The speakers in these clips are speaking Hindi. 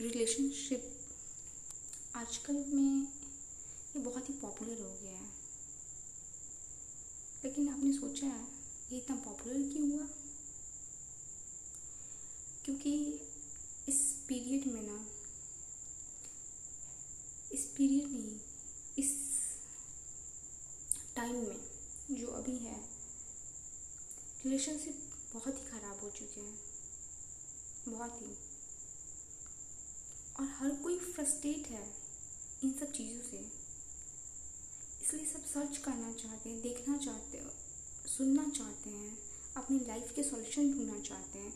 रिलेशनशिप आजकल में ये बहुत ही पॉपुलर हो गया है। लेकिन आपने सोचा है, ये इतना पॉपुलर क्यों हुआ? क्योंकि इस पीरियड में ना, इस पीरियड नहीं, इस टाइम में जो अभी है रिलेशनशिप बहुत ही ख़राब हो चुके हैं। बहुत ही। फ्रस्ट्रेट है इन सब चीज़ों से। इसलिए सब सर्च करना चाहते हैं, देखना चाहते हैं, सुनना चाहते हैं, अपनी लाइफ के सॉल्यूशन ढूंढना चाहते हैं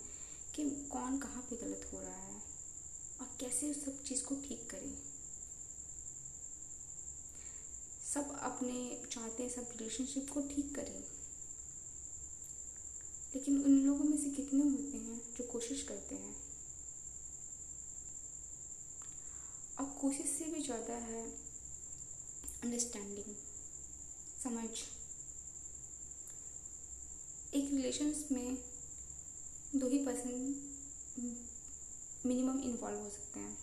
कि कौन कहाँ पे गलत हो रहा है और कैसे उस सब चीज़ को ठीक करें। सब अपने चाहते हैं, सब रिलेशनशिप को ठीक करें। लेकिन उन लोगों में से कितने होते हैं जो कोशिश करते हैं और कोशिश से भी ज़्यादा है अंडरस्टैंडिंग समझ। एक रिलेशंस में दो ही पर्सन मिनिमम इन्वॉल्व हो सकते हैं।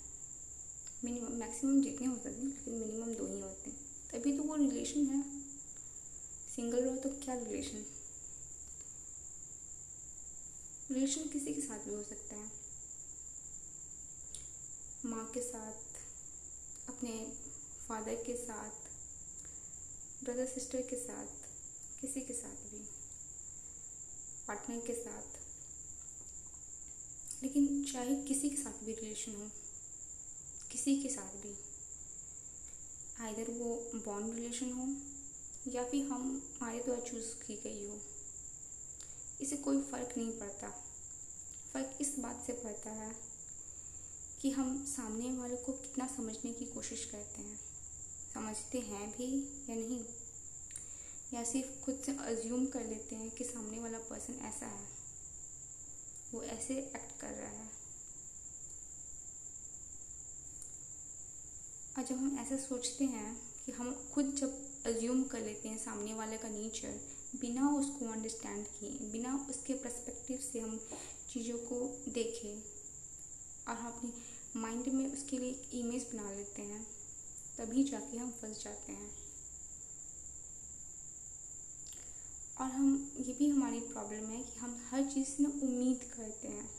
मिनिमम मैक्सिमम जितने हो सकते हैं, लेकिन मिनिमम दो ही होते हैं। तभी तो वो रिलेशन है। सिंगल रहो तो क्या रिलेशन रिलेशन किसी के साथ भी हो सकता है। माँ के साथ अपने फादर के साथ ब्रदर सिस्टर के साथ, किसी के साथ भी पार्टनर के साथ, लेकिन चाहे किसी के साथ भी रिलेशन हो, किसी के साथ भी आइधर वो बॉन्ड रिलेशन हो, या फिर हम हमारे द्वारा चूज़ की गई हो इसे कोई फ़र्क नहीं पड़ता। फ़र्क इस बात से पड़ता है कि हम सामने वाले को कितना समझने की कोशिश करते हैं। समझते हैं भी या नहीं? या सिर्फ़ खुद से अज्यूम कर लेते हैं कि सामने वाला पर्सन ऐसा है। वो ऐसे एक्ट कर रहा है। और जब हम ऐसा सोचते हैं कि हम खुद जब अज्यूम कर लेते हैं सामने वाले का नेचर बिना उसको अंडरस्टैंड किए, बिना उसके पर्सपेक्टिव से हम चीज़ों को देखें, और हम अपनी माइंड में उसके लिए एक इमेज बना लेते हैं। तभी जाके हम फंस जाते हैं। और हम, ये भी हमारी प्रॉब्लम है कि हम हर चीज़ से ना उम्मीद करते हैं।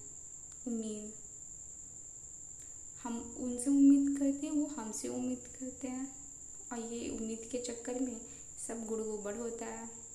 उम्मीद। हम उनसे उम्मीद करते हैं, वो हमसे उम्मीद करते हैं। और ये उम्मीद के चक्कर में सब गुड़ गोबर होता है।